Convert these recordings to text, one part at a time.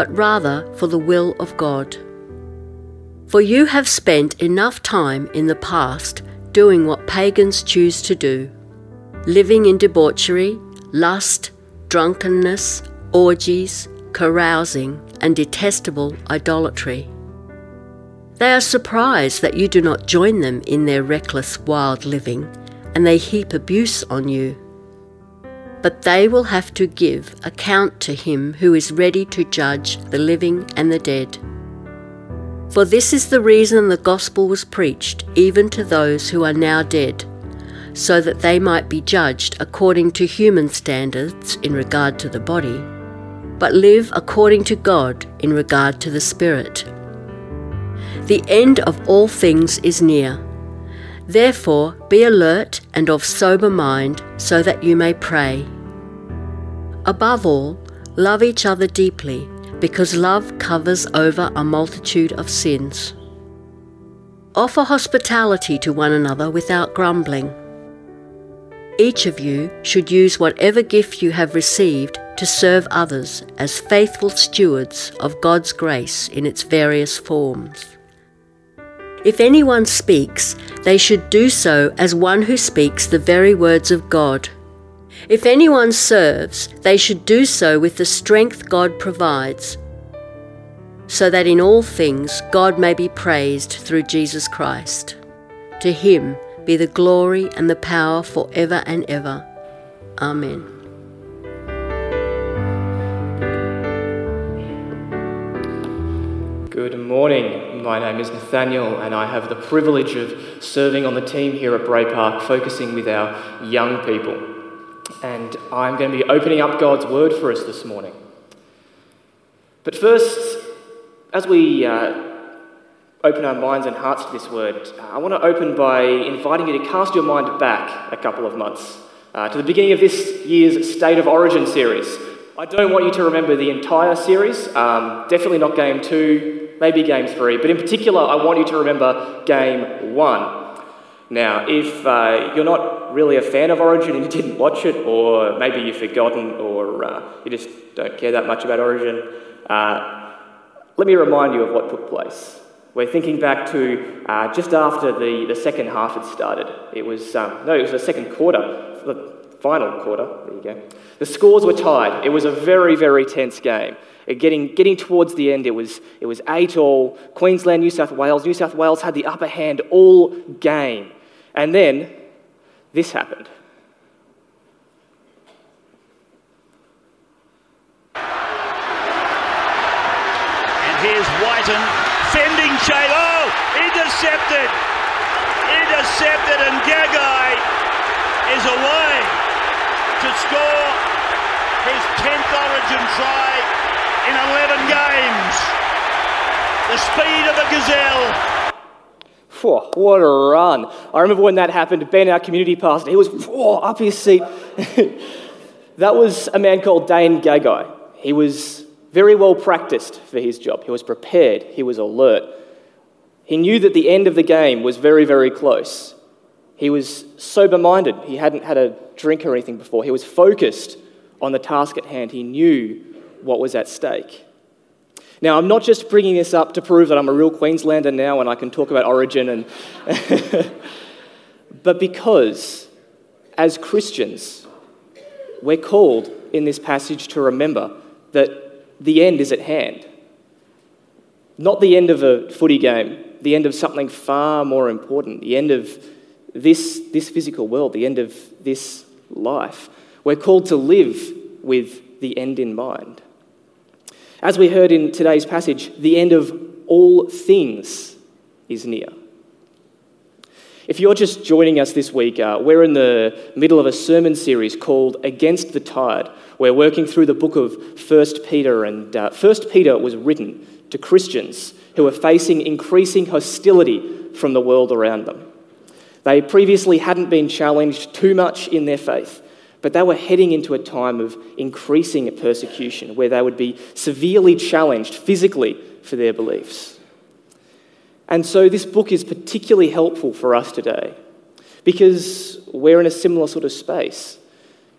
but rather for the will of God. For you have spent enough time in the past doing what pagans choose to do, living in debauchery, lust, drunkenness, orgies, carousing, and detestable idolatry. They are surprised that you do not join them in their reckless, wild living, and they heap abuse on you. But they will have to give account to him who is ready to judge the living and the dead. For this is the reason the gospel was preached even to those who are now dead, so that they might be judged according to human standards in regard to the body, but live according to God in regard to the spirit. The end of all things is near. Therefore, be alert and of sober mind, so that you may pray. Above all, love each other deeply because love covers over a multitude of sins. Offer hospitality to one another without grumbling. Each of you should use whatever gift you have received to serve others as faithful stewards of God's grace in its various forms. If anyone speaks, they should do so as one who speaks the very words of God if anyone serves, they should do so with the strength God provides, so that in all things God may be praised through Jesus Christ. To him be the glory and the power for ever and ever. Amen. Good morning. My name is Nathaniel, and I have the privilege of serving on the team here at Bray Park, focusing with our young people and I'm going to be opening up God's word for us this morning. But first, as we uh, open our minds and hearts to this word, I want to open by inviting you to cast your mind back a couple of months uh, to the beginning of this year's State of Origin series. I don't want you to remember the entire series, um, definitely not game two, maybe game three, but in particular, I want you to remember game one. Now, if uh, you're not really a fan of Origin and you didn't watch it, or maybe you've forgotten, or uh, you just don't care that much about Origin, uh, let me remind you of what took place. We're thinking back to uh, just after the, the second half had started. It was, um, no, it was the second quarter, the final quarter. There you go. The scores were tied. It was a very, very tense game. Uh, getting, getting towards the end, it was, it was 8 all. Queensland, New South Wales. New South Wales had the upper hand all game. And then this happened. And here's Wighton fending Shade. Oh, intercepted. Intercepted, and Gagai is away to score his 10th origin try in 11 The speed of a gazelle Whoa, what a run. I remember when that happened, Ben, our community pastor, he was whoa, up his seat. that was a man called Dane Gagai. He was very well practiced for his job. He was prepared, he was alert. He knew that the end of the game was very, very close. He was sober minded. He hadn't had a drink or anything before. He was focused on the task at hand. He knew what was at stake. Now, I'm not just bringing this up to prove that I'm a real Queenslander now and I can talk about origin, and but because as Christians, we're called in this passage to remember that the end is at hand. Not the end of a footy game, the end of something far more important, the end of this, this physical world, the end of this life. We're called to live with the end in mind. As we heard in today's passage, the end of all things is near. If you're just joining us this week, uh, we're in the middle of a sermon series called Against the Tide. We're working through the book of 1 Peter, and uh, 1 Peter was written to Christians who are facing increasing hostility from the world around them. They previously hadn't been challenged too much in their faith, but they were heading into a time of increasing persecution where they would be severely challenged physically for their beliefs. And so this book is particularly helpful for us today because we're in a similar sort of space.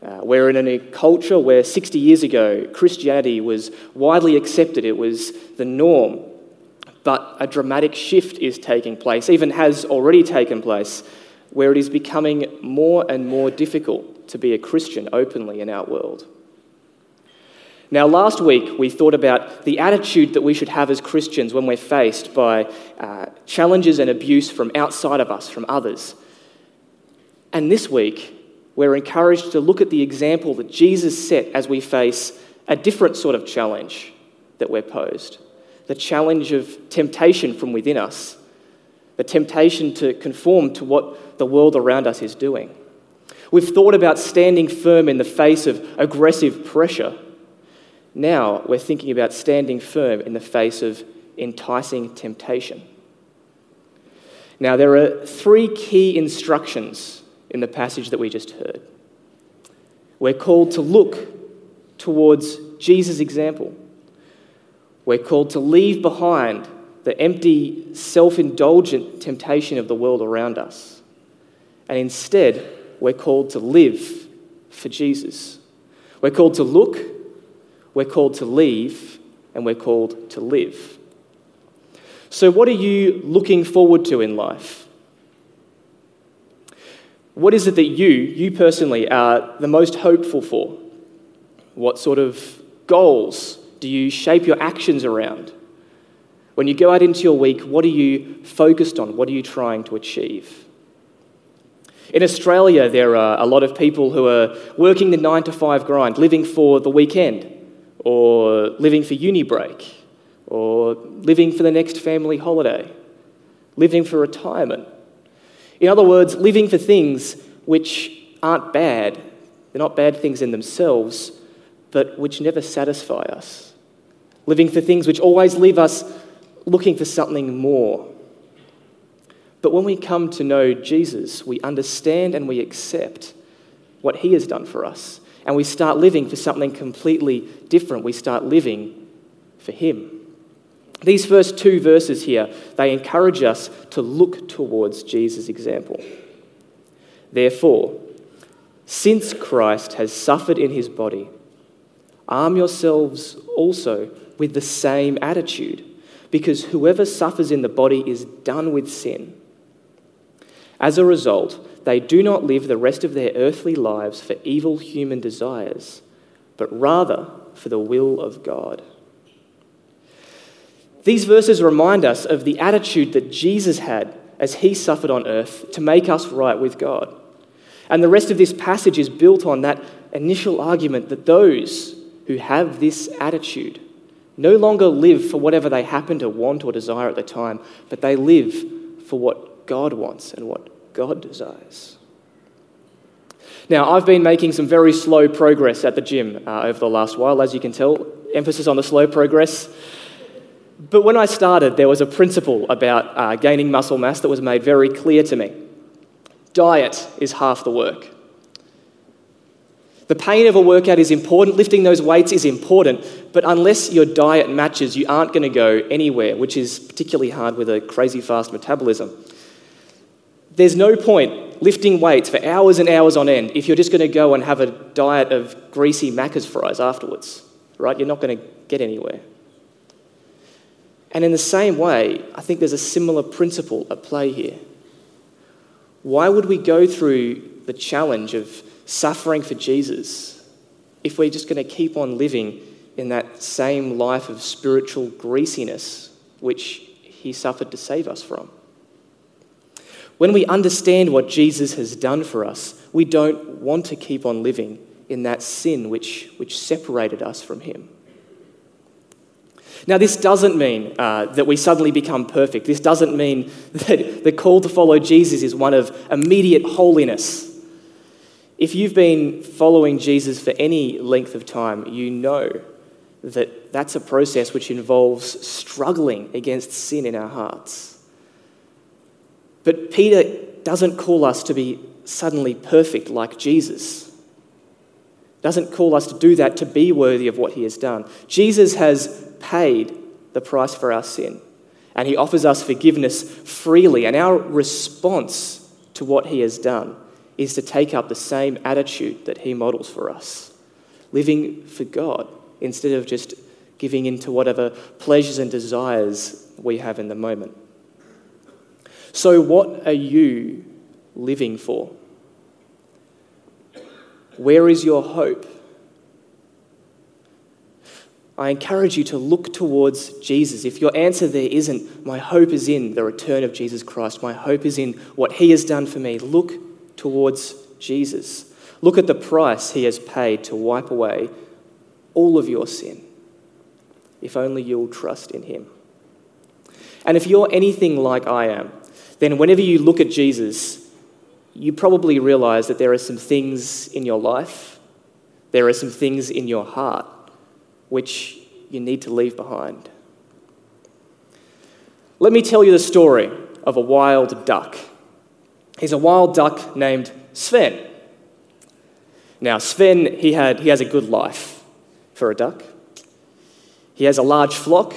Uh, we're in a culture where 60 years ago Christianity was widely accepted, it was the norm. But a dramatic shift is taking place, even has already taken place, where it is becoming more and more difficult to be a Christian openly in our world. Now, last week we thought about the attitude that we should have as Christians when we're faced by uh, challenges and abuse from outside of us, from others. And this week, we're encouraged to look at the example that Jesus set as we face a different sort of challenge that we're posed the challenge of temptation from within us, the temptation to conform to what the world around us is doing. We've thought about standing firm in the face of aggressive pressure. Now we're thinking about standing firm in the face of enticing temptation. Now, there are three key instructions in the passage that we just heard. We're called to look towards Jesus' example. We're called to leave behind the empty, self indulgent temptation of the world around us. And instead, we're called to live for Jesus. We're called to look, we're called to leave, and we're called to live. So, what are you looking forward to in life? What is it that you, you personally, are the most hopeful for? What sort of goals do you shape your actions around? When you go out into your week, what are you focused on? What are you trying to achieve? In Australia, there are a lot of people who are working the nine to five grind, living for the weekend, or living for uni break, or living for the next family holiday, living for retirement. In other words, living for things which aren't bad, they're not bad things in themselves, but which never satisfy us. Living for things which always leave us looking for something more. But when we come to know Jesus, we understand and we accept what he has done for us. And we start living for something completely different. We start living for him. These first two verses here, they encourage us to look towards Jesus' example. Therefore, since Christ has suffered in his body, arm yourselves also with the same attitude, because whoever suffers in the body is done with sin. As a result, they do not live the rest of their earthly lives for evil human desires, but rather for the will of God. These verses remind us of the attitude that Jesus had as he suffered on earth to make us right with God. And the rest of this passage is built on that initial argument that those who have this attitude no longer live for whatever they happen to want or desire at the time, but they live for what God wants and what God desires. Now, I've been making some very slow progress at the gym uh, over the last while, as you can tell. Emphasis on the slow progress. But when I started, there was a principle about uh, gaining muscle mass that was made very clear to me. Diet is half the work. The pain of a workout is important, lifting those weights is important, but unless your diet matches, you aren't going to go anywhere, which is particularly hard with a crazy fast metabolism. There's no point lifting weights for hours and hours on end if you're just going to go and have a diet of greasy Macca's fries afterwards, right? You're not going to get anywhere. And in the same way, I think there's a similar principle at play here. Why would we go through the challenge of suffering for Jesus if we're just going to keep on living in that same life of spiritual greasiness which he suffered to save us from? When we understand what Jesus has done for us, we don't want to keep on living in that sin which, which separated us from him. Now, this doesn't mean uh, that we suddenly become perfect. This doesn't mean that the call to follow Jesus is one of immediate holiness. If you've been following Jesus for any length of time, you know that that's a process which involves struggling against sin in our hearts. But Peter doesn't call us to be suddenly perfect like Jesus. Doesn't call us to do that to be worthy of what he has done. Jesus has paid the price for our sin. And he offers us forgiveness freely. And our response to what he has done is to take up the same attitude that he models for us, living for God instead of just giving in to whatever pleasures and desires we have in the moment. So, what are you living for? Where is your hope? I encourage you to look towards Jesus. If your answer there isn't, my hope is in the return of Jesus Christ, my hope is in what he has done for me, look towards Jesus. Look at the price he has paid to wipe away all of your sin, if only you'll trust in him. And if you're anything like I am, then whenever you look at Jesus, you probably realize that there are some things in your life, there are some things in your heart which you need to leave behind. Let me tell you the story of a wild duck. He's a wild duck named Sven. Now, Sven, he, had, he has a good life for a duck. He has a large flock.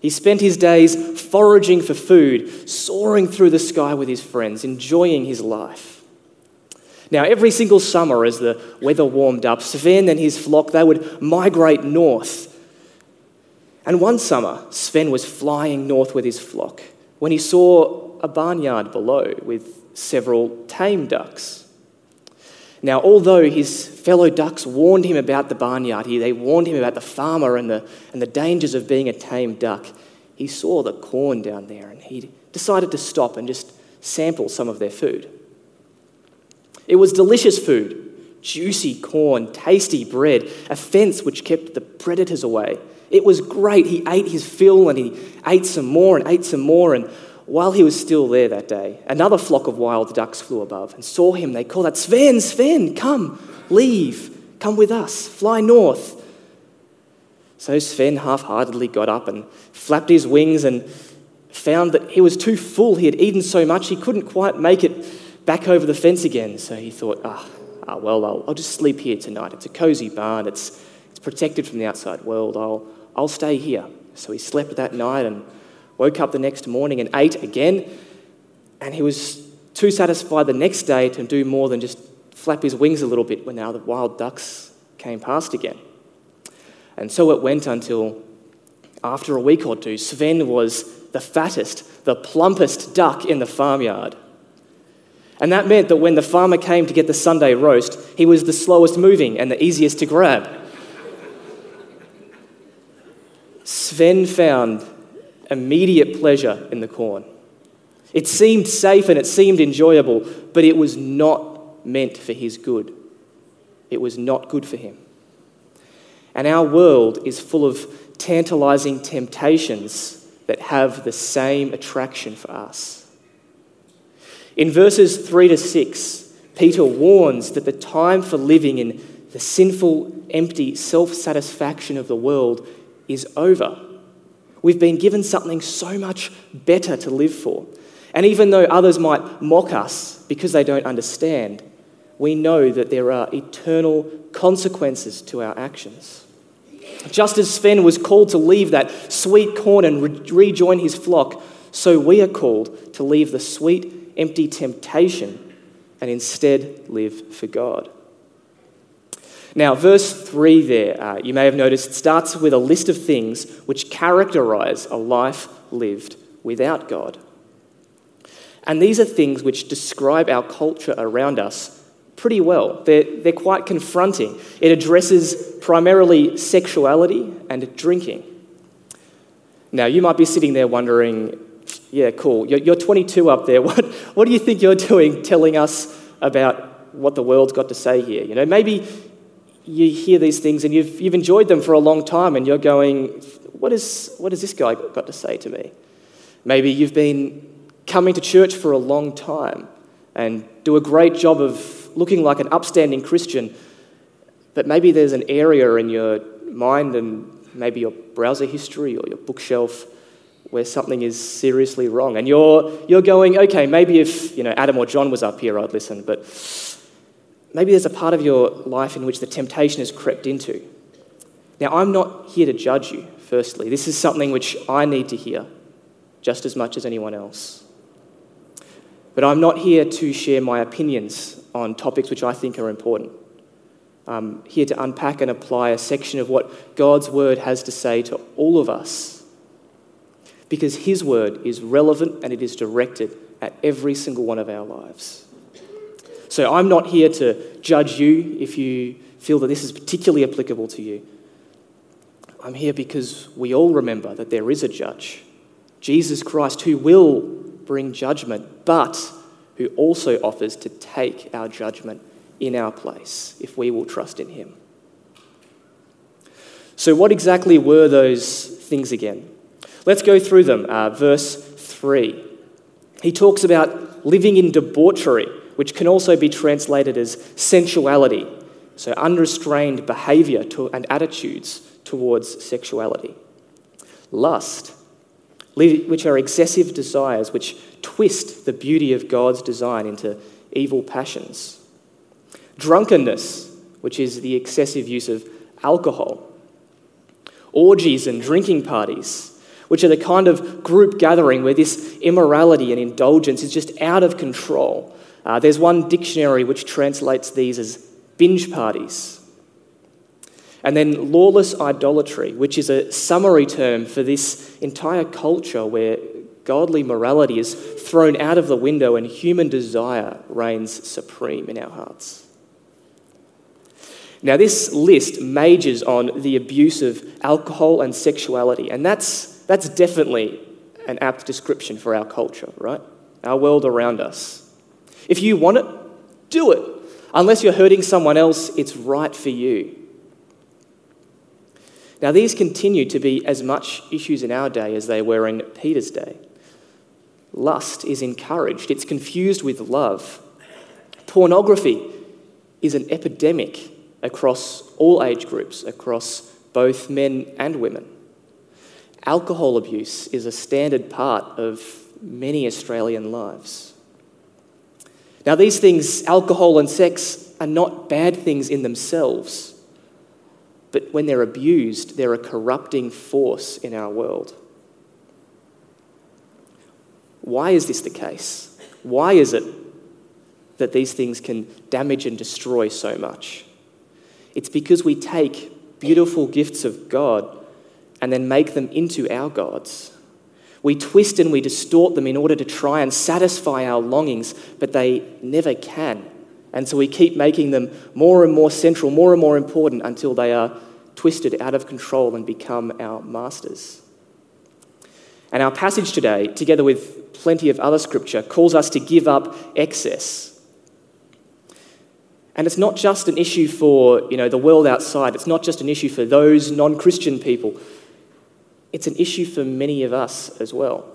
He spent his days foraging for food, soaring through the sky with his friends, enjoying his life. Now, every single summer, as the weather warmed up, Sven and his flock, they would migrate north. And one summer, Sven was flying north with his flock when he saw a barnyard below with several tame ducks. Now, although his fellow ducks warned him about the barnyard, they warned him about the farmer and the, and the dangers of being a tame duck, he saw the corn down there and he decided to stop and just sample some of their food. It was delicious food juicy corn, tasty bread, a fence which kept the predators away. It was great. He ate his fill and he ate some more and ate some more. And while he was still there that day, another flock of wild ducks flew above and saw him. They called out, Sven, Sven, come, leave, come with us, fly north. So Sven half heartedly got up and flapped his wings and found that he was too full. He had eaten so much he couldn't quite make it back over the fence again. So he thought, ah, ah well, I'll, I'll just sleep here tonight. It's a cozy barn, it's, it's protected from the outside world. I'll, I'll stay here. So he slept that night and woke up the next morning and ate again. And he was too satisfied the next day to do more than just flap his wings a little bit when now the wild ducks came past again. And so it went until after a week or two, Sven was the fattest, the plumpest duck in the farmyard. And that meant that when the farmer came to get the Sunday roast, he was the slowest moving and the easiest to grab. Sven found immediate pleasure in the corn. It seemed safe and it seemed enjoyable, but it was not meant for his good. It was not good for him. And our world is full of tantalizing temptations that have the same attraction for us. In verses 3 to 6, Peter warns that the time for living in the sinful, empty self satisfaction of the world is over. We've been given something so much better to live for. And even though others might mock us because they don't understand, we know that there are eternal consequences to our actions. Just as Sven was called to leave that sweet corn and re- rejoin his flock, so we are called to leave the sweet empty temptation and instead live for God. Now, verse 3 there, uh, you may have noticed, starts with a list of things which characterize a life lived without God. And these are things which describe our culture around us pretty well. They're, they're quite confronting. It addresses primarily sexuality and drinking. Now, you might be sitting there wondering, yeah, cool. You're, you're 22 up there. What, what do you think you're doing telling us about what the world's got to say here? You know, maybe you hear these things and you've, you've enjoyed them for a long time and you're going, what, is, what has this guy got to say to me? Maybe you've been coming to church for a long time and do a great job of looking like an upstanding Christian, but maybe there's an area in your mind and maybe your browser history or your bookshelf where something is seriously wrong. And you're, you're going, okay, maybe if you know, Adam or John was up here, I'd listen, but maybe there's a part of your life in which the temptation has crept into. Now, I'm not here to judge you, firstly. This is something which I need to hear just as much as anyone else. But I'm not here to share my opinions on topics which I think are important. I'm here to unpack and apply a section of what God's Word has to say to all of us. Because His Word is relevant and it is directed at every single one of our lives. So I'm not here to judge you if you feel that this is particularly applicable to you. I'm here because we all remember that there is a judge, Jesus Christ, who will bring judgment, but who also offers to take our judgment in our place if we will trust in him. So, what exactly were those things again? Let's go through them. Uh, verse 3. He talks about living in debauchery, which can also be translated as sensuality, so unrestrained behavior to, and attitudes towards sexuality. Lust, which are excessive desires which twist the beauty of God's design into evil passions. Drunkenness, which is the excessive use of alcohol. Orgies and drinking parties, which are the kind of group gathering where this immorality and indulgence is just out of control. Uh, there's one dictionary which translates these as binge parties. And then lawless idolatry, which is a summary term for this entire culture where godly morality is thrown out of the window and human desire reigns supreme in our hearts. Now, this list majors on the abuse of alcohol and sexuality, and that's, that's definitely an apt description for our culture, right? Our world around us. If you want it, do it. Unless you're hurting someone else, it's right for you. Now, these continue to be as much issues in our day as they were in Peter's day. Lust is encouraged, it's confused with love. Pornography is an epidemic across all age groups, across both men and women. Alcohol abuse is a standard part of many Australian lives. Now, these things, alcohol and sex, are not bad things in themselves. But when they're abused, they're a corrupting force in our world. Why is this the case? Why is it that these things can damage and destroy so much? It's because we take beautiful gifts of God and then make them into our gods. We twist and we distort them in order to try and satisfy our longings, but they never can. And so we keep making them more and more central, more and more important until they are twisted out of control and become our masters. And our passage today, together with plenty of other scripture, calls us to give up excess. And it's not just an issue for you know, the world outside, it's not just an issue for those non Christian people. It's an issue for many of us as well.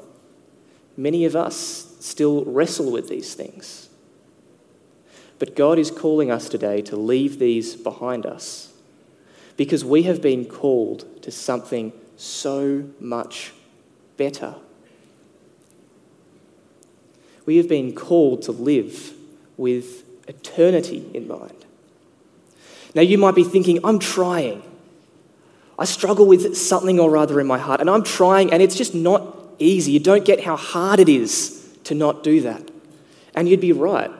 Many of us still wrestle with these things. But God is calling us today to leave these behind us because we have been called to something so much better. We have been called to live with eternity in mind. Now, you might be thinking, I'm trying. I struggle with something or other in my heart, and I'm trying, and it's just not easy. You don't get how hard it is to not do that. And you'd be right.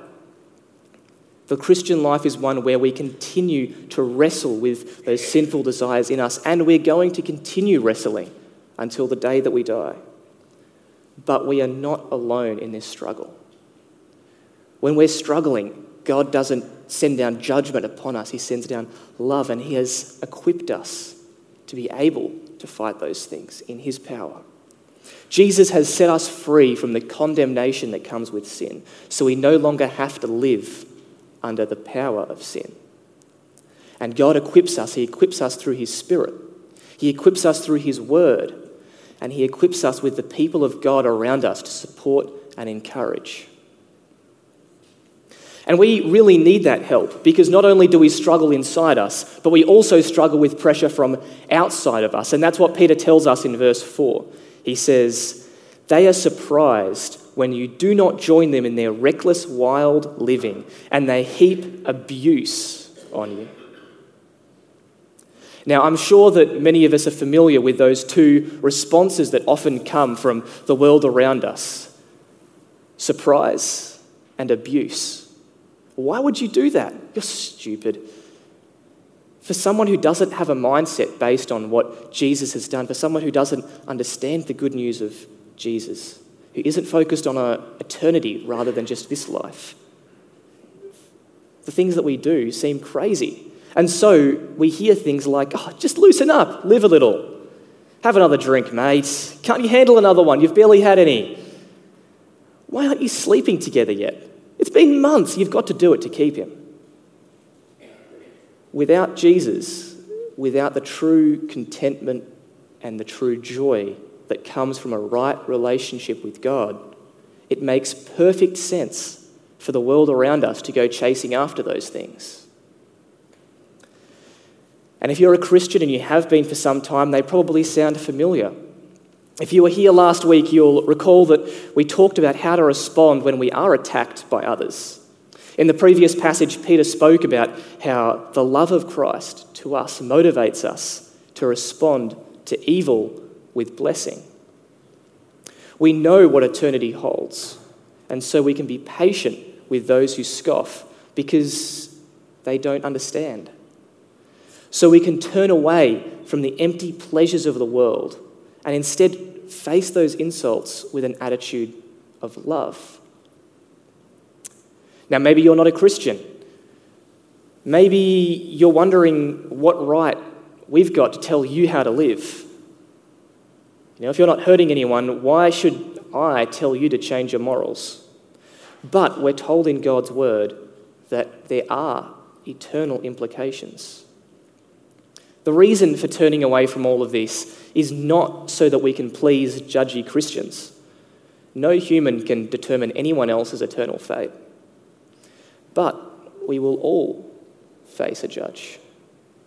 The Christian life is one where we continue to wrestle with those sinful desires in us, and we're going to continue wrestling until the day that we die. But we are not alone in this struggle. When we're struggling, God doesn't send down judgment upon us, He sends down love, and He has equipped us to be able to fight those things in His power. Jesus has set us free from the condemnation that comes with sin, so we no longer have to live under the power of sin. And God equips us. He equips us through His Spirit, He equips us through His Word, and He equips us with the people of God around us to support and encourage. And we really need that help because not only do we struggle inside us, but we also struggle with pressure from outside of us. And that's what Peter tells us in verse 4. He says, They are surprised when you do not join them in their reckless, wild living, and they heap abuse on you. Now, I'm sure that many of us are familiar with those two responses that often come from the world around us surprise and abuse. Why would you do that? You're stupid. For someone who doesn't have a mindset based on what Jesus has done, for someone who doesn't understand the good news of Jesus, who isn't focused on a eternity rather than just this life, the things that we do seem crazy. And so we hear things like, oh, just loosen up, live a little. Have another drink, mate. Can't you handle another one? You've barely had any. Why aren't you sleeping together yet? It's been months. You've got to do it to keep him. Without Jesus, without the true contentment and the true joy that comes from a right relationship with God, it makes perfect sense for the world around us to go chasing after those things. And if you're a Christian and you have been for some time, they probably sound familiar. If you were here last week, you'll recall that we talked about how to respond when we are attacked by others. In the previous passage, Peter spoke about how the love of Christ to us motivates us to respond to evil with blessing. We know what eternity holds, and so we can be patient with those who scoff because they don't understand. So we can turn away from the empty pleasures of the world and instead face those insults with an attitude of love. Now, maybe you're not a Christian. Maybe you're wondering what right we've got to tell you how to live. You know, if you're not hurting anyone, why should I tell you to change your morals? But we're told in God's word that there are eternal implications. The reason for turning away from all of this is not so that we can please judgy Christians. No human can determine anyone else's eternal fate. But we will all face a judge.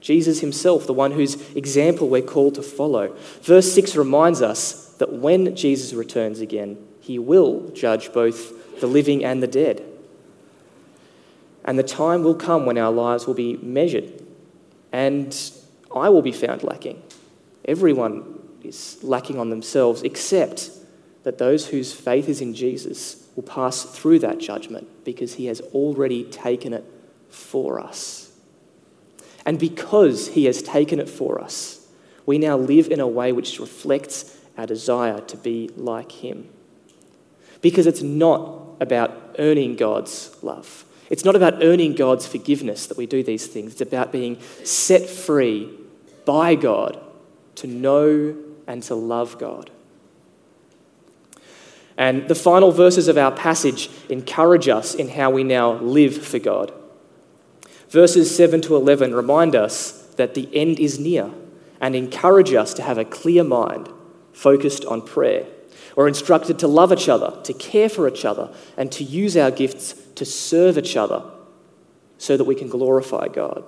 Jesus himself, the one whose example we're called to follow. Verse 6 reminds us that when Jesus returns again, he will judge both the living and the dead. And the time will come when our lives will be measured and I will be found lacking. Everyone is lacking on themselves, except that those whose faith is in Jesus will pass through that judgment because he has already taken it for us. And because he has taken it for us, we now live in a way which reflects our desire to be like him. Because it's not about earning God's love. It's not about earning God's forgiveness that we do these things. It's about being set free by God to know and to love God. And the final verses of our passage encourage us in how we now live for God. Verses 7 to 11 remind us that the end is near and encourage us to have a clear mind focused on prayer. We're instructed to love each other, to care for each other, and to use our gifts to serve each other so that we can glorify God.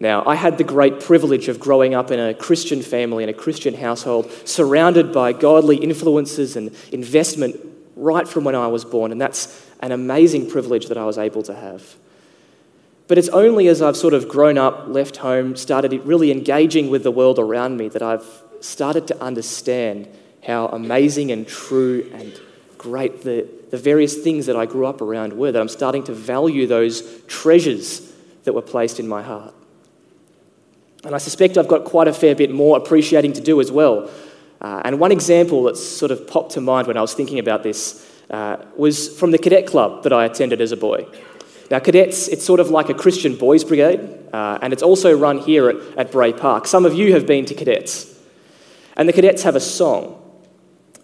Now, I had the great privilege of growing up in a Christian family, in a Christian household, surrounded by godly influences and investment right from when I was born, and that's an amazing privilege that I was able to have. But it's only as I've sort of grown up, left home, started really engaging with the world around me that I've started to understand how amazing and true and great the, the various things that I grew up around were, that I'm starting to value those treasures that were placed in my heart. And I suspect I've got quite a fair bit more appreciating to do as well. Uh, and one example that sort of popped to mind when I was thinking about this uh, was from the cadet club that I attended as a boy. Now, cadets, it's sort of like a Christian boys' brigade, uh, and it's also run here at, at Bray Park. Some of you have been to cadets. And the cadets have a song.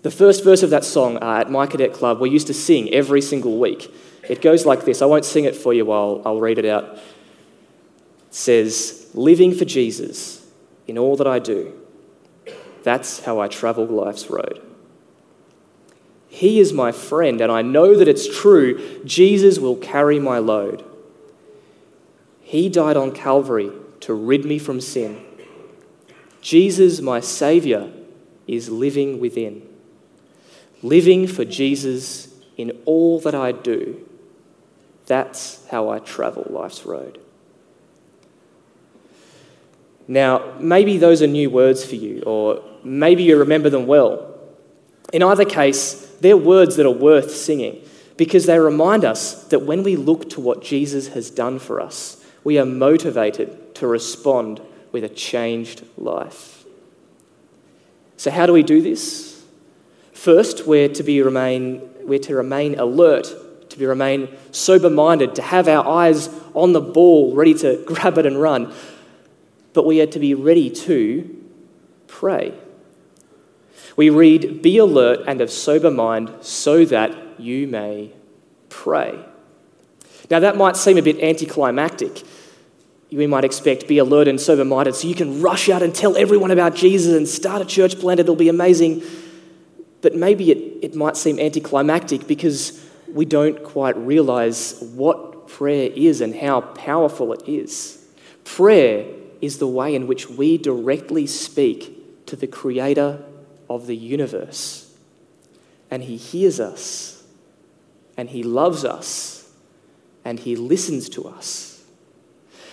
The first verse of that song uh, at my cadet club, we used to sing every single week. It goes like this. I won't sing it for you while I'll read it out. Says, living for Jesus in all that I do. That's how I travel life's road. He is my friend, and I know that it's true. Jesus will carry my load. He died on Calvary to rid me from sin. Jesus, my Saviour, is living within. Living for Jesus in all that I do. That's how I travel life's road. Now, maybe those are new words for you, or maybe you remember them well. In either case, they're words that are worth singing because they remind us that when we look to what Jesus has done for us, we are motivated to respond with a changed life. So, how do we do this? First, we're to, be remain, we're to remain alert, to be remain sober minded, to have our eyes on the ball, ready to grab it and run. But we are to be ready to pray. We read, Be alert and of sober mind so that you may pray. Now, that might seem a bit anticlimactic. We might expect, be alert and sober minded so you can rush out and tell everyone about Jesus and start a church plant. It'll be amazing. But maybe it, it might seem anticlimactic because we don't quite realize what prayer is and how powerful it is. Prayer is the way in which we directly speak to the Creator of the universe. And He hears us, and He loves us, and He listens to us.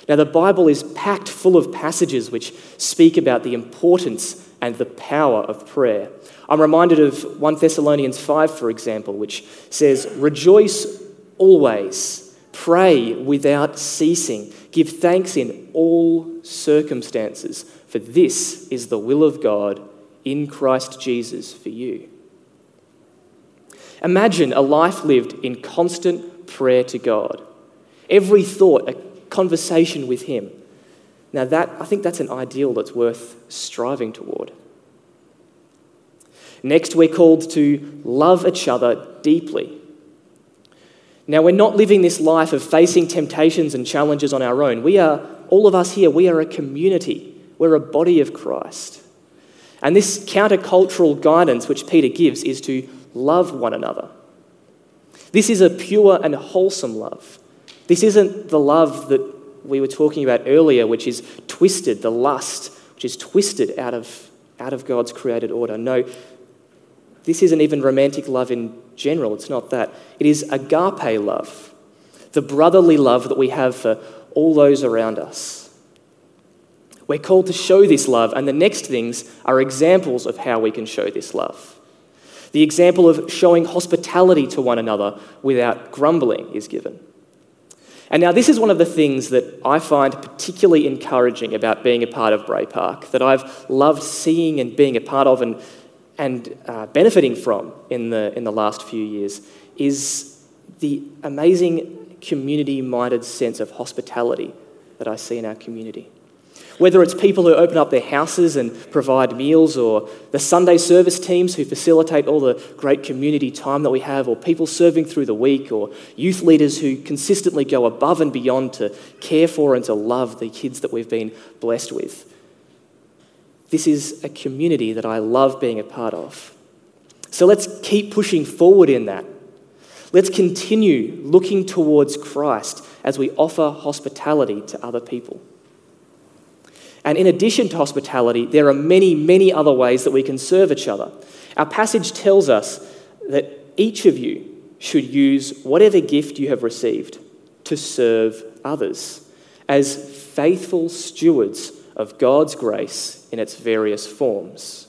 Now, the Bible is packed full of passages which speak about the importance and the power of prayer. I'm reminded of 1 Thessalonians 5, for example, which says, Rejoice always, pray without ceasing, give thanks in all circumstances, for this is the will of God in Christ Jesus for you. Imagine a life lived in constant prayer to God. Every thought, a conversation with Him. Now, that, I think that's an ideal that's worth striving toward. Next, we're called to love each other deeply. Now, we're not living this life of facing temptations and challenges on our own. We are, all of us here, we are a community. We're a body of Christ. And this countercultural guidance which Peter gives is to love one another. This is a pure and wholesome love. This isn't the love that we were talking about earlier, which is twisted, the lust, which is twisted out of, out of God's created order. No, this isn't even romantic love in general. It's not that. It is agape love, the brotherly love that we have for all those around us. We're called to show this love, and the next things are examples of how we can show this love. The example of showing hospitality to one another without grumbling is given. And now, this is one of the things that I find particularly encouraging about being a part of Bray Park, that I've loved seeing and being a part of and, and uh, benefiting from in the, in the last few years, is the amazing community minded sense of hospitality that I see in our community. Whether it's people who open up their houses and provide meals, or the Sunday service teams who facilitate all the great community time that we have, or people serving through the week, or youth leaders who consistently go above and beyond to care for and to love the kids that we've been blessed with. This is a community that I love being a part of. So let's keep pushing forward in that. Let's continue looking towards Christ as we offer hospitality to other people. And in addition to hospitality, there are many, many other ways that we can serve each other. Our passage tells us that each of you should use whatever gift you have received to serve others as faithful stewards of God's grace in its various forms.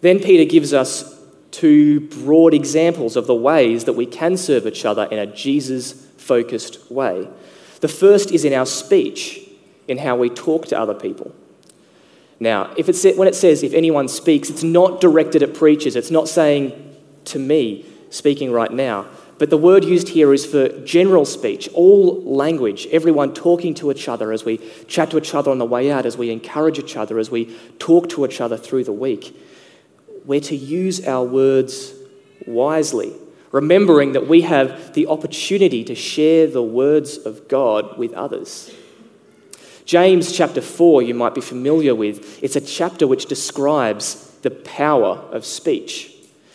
Then Peter gives us two broad examples of the ways that we can serve each other in a Jesus focused way. The first is in our speech in how we talk to other people. Now, if it's, when it says if anyone speaks, it's not directed at preachers. It's not saying to me, speaking right now. But the word used here is for general speech, all language, everyone talking to each other as we chat to each other on the way out, as we encourage each other, as we talk to each other through the week. We're to use our words wisely, remembering that we have the opportunity to share the words of God with others. James chapter 4, you might be familiar with, it's a chapter which describes the power of speech.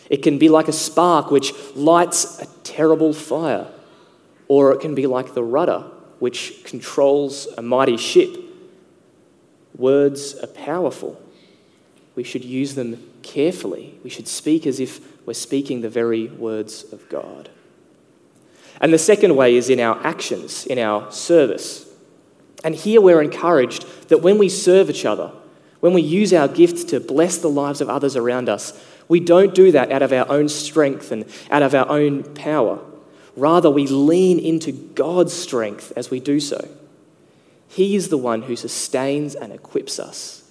It can be like a spark which lights a terrible fire, or it can be like the rudder which controls a mighty ship. Words are powerful. We should use them carefully. We should speak as if we're speaking the very words of God. And the second way is in our actions, in our service. And here we're encouraged that when we serve each other, When we use our gifts to bless the lives of others around us, we don't do that out of our own strength and out of our own power. Rather, we lean into God's strength as we do so. He is the one who sustains and equips us.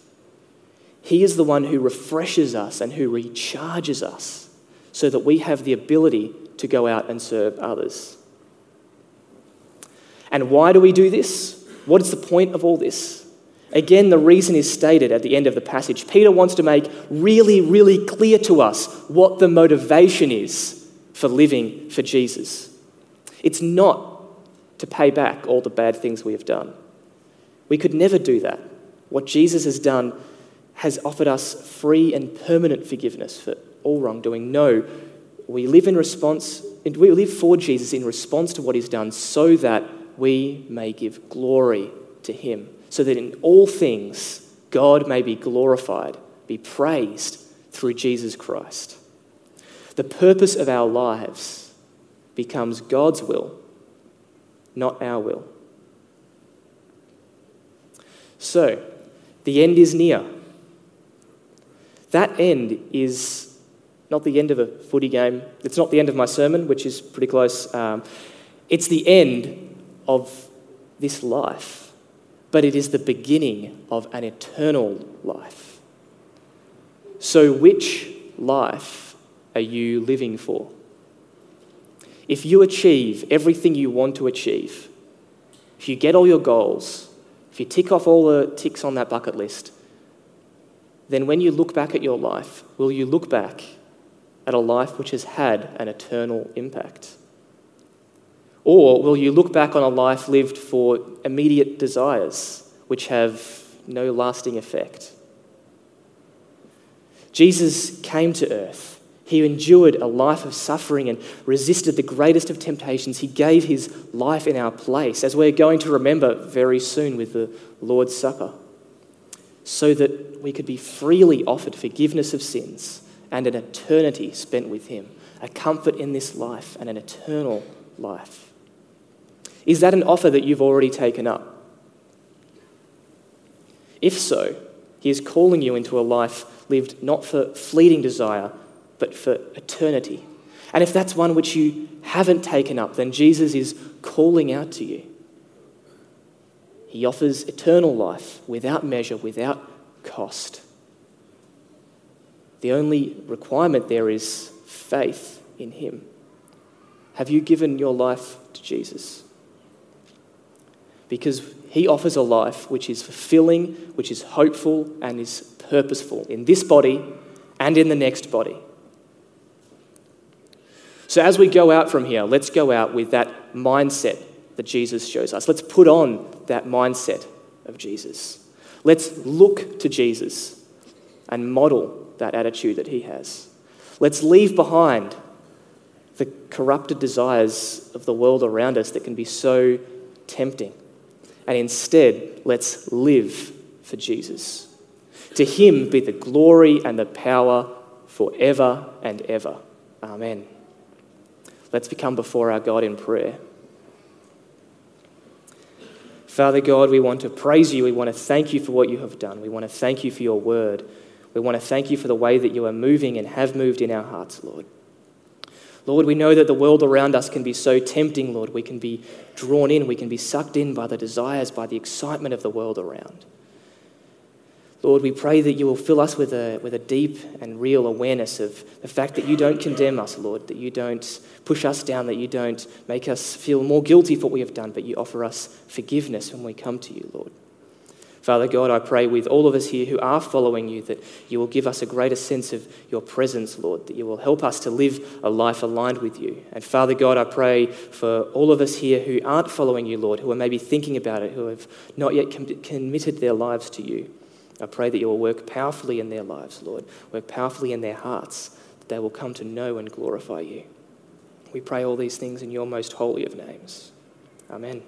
He is the one who refreshes us and who recharges us so that we have the ability to go out and serve others. And why do we do this? What is the point of all this? Again, the reason is stated at the end of the passage. Peter wants to make really, really clear to us what the motivation is for living for Jesus. It's not to pay back all the bad things we have done. We could never do that. What Jesus has done has offered us free and permanent forgiveness for all wrongdoing. No, we live in response, we live for Jesus in response to what he's done so that we may give glory to him so that in all things God may be glorified, be praised through Jesus Christ. The purpose of our lives becomes God's will, not our will. So, the end is near. That end is not the end of a footy game. It's not the end of my sermon, which is pretty close. Um, it's the end of this life but it is the beginning of an eternal life. So, which life are you living for? If you achieve everything you want to achieve, if you get all your goals, if you tick off all the ticks on that bucket list, then when you look back at your life, will you look back at a life which has had an eternal impact? Or will you look back on a life lived for immediate desires which have no lasting effect? Jesus came to earth. He endured a life of suffering and resisted the greatest of temptations. He gave his life in our place, as we're going to remember very soon with the Lord's Supper, so that we could be freely offered forgiveness of sins and an eternity spent with him, a comfort in this life and an eternal life. Is that an offer that you've already taken up? If so, he is calling you into a life lived not for fleeting desire, but for eternity. And if that's one which you haven't taken up, then Jesus is calling out to you. He offers eternal life without measure, without cost. The only requirement there is faith in Him. Have you given your life to Jesus? Because he offers a life which is fulfilling, which is hopeful, and is purposeful in this body and in the next body. So, as we go out from here, let's go out with that mindset that Jesus shows us. Let's put on that mindset of Jesus. Let's look to Jesus and model that attitude that he has. Let's leave behind the corrupted desires of the world around us that can be so tempting and instead, let's live for Jesus. To him be the glory and the power forever and ever. Amen. Let's become before our God in prayer. Father God, we want to praise you. We want to thank you for what you have done. We want to thank you for your word. We want to thank you for the way that you are moving and have moved in our hearts, Lord. Lord, we know that the world around us can be so tempting, Lord. We can be drawn in, we can be sucked in by the desires, by the excitement of the world around. Lord, we pray that you will fill us with a, with a deep and real awareness of the fact that you don't condemn us, Lord, that you don't push us down, that you don't make us feel more guilty for what we have done, but you offer us forgiveness when we come to you, Lord. Father God, I pray with all of us here who are following you that you will give us a greater sense of your presence, Lord, that you will help us to live a life aligned with you. And Father God, I pray for all of us here who aren't following you, Lord, who are maybe thinking about it, who have not yet com- committed their lives to you. I pray that you will work powerfully in their lives, Lord, work powerfully in their hearts, that they will come to know and glorify you. We pray all these things in your most holy of names. Amen.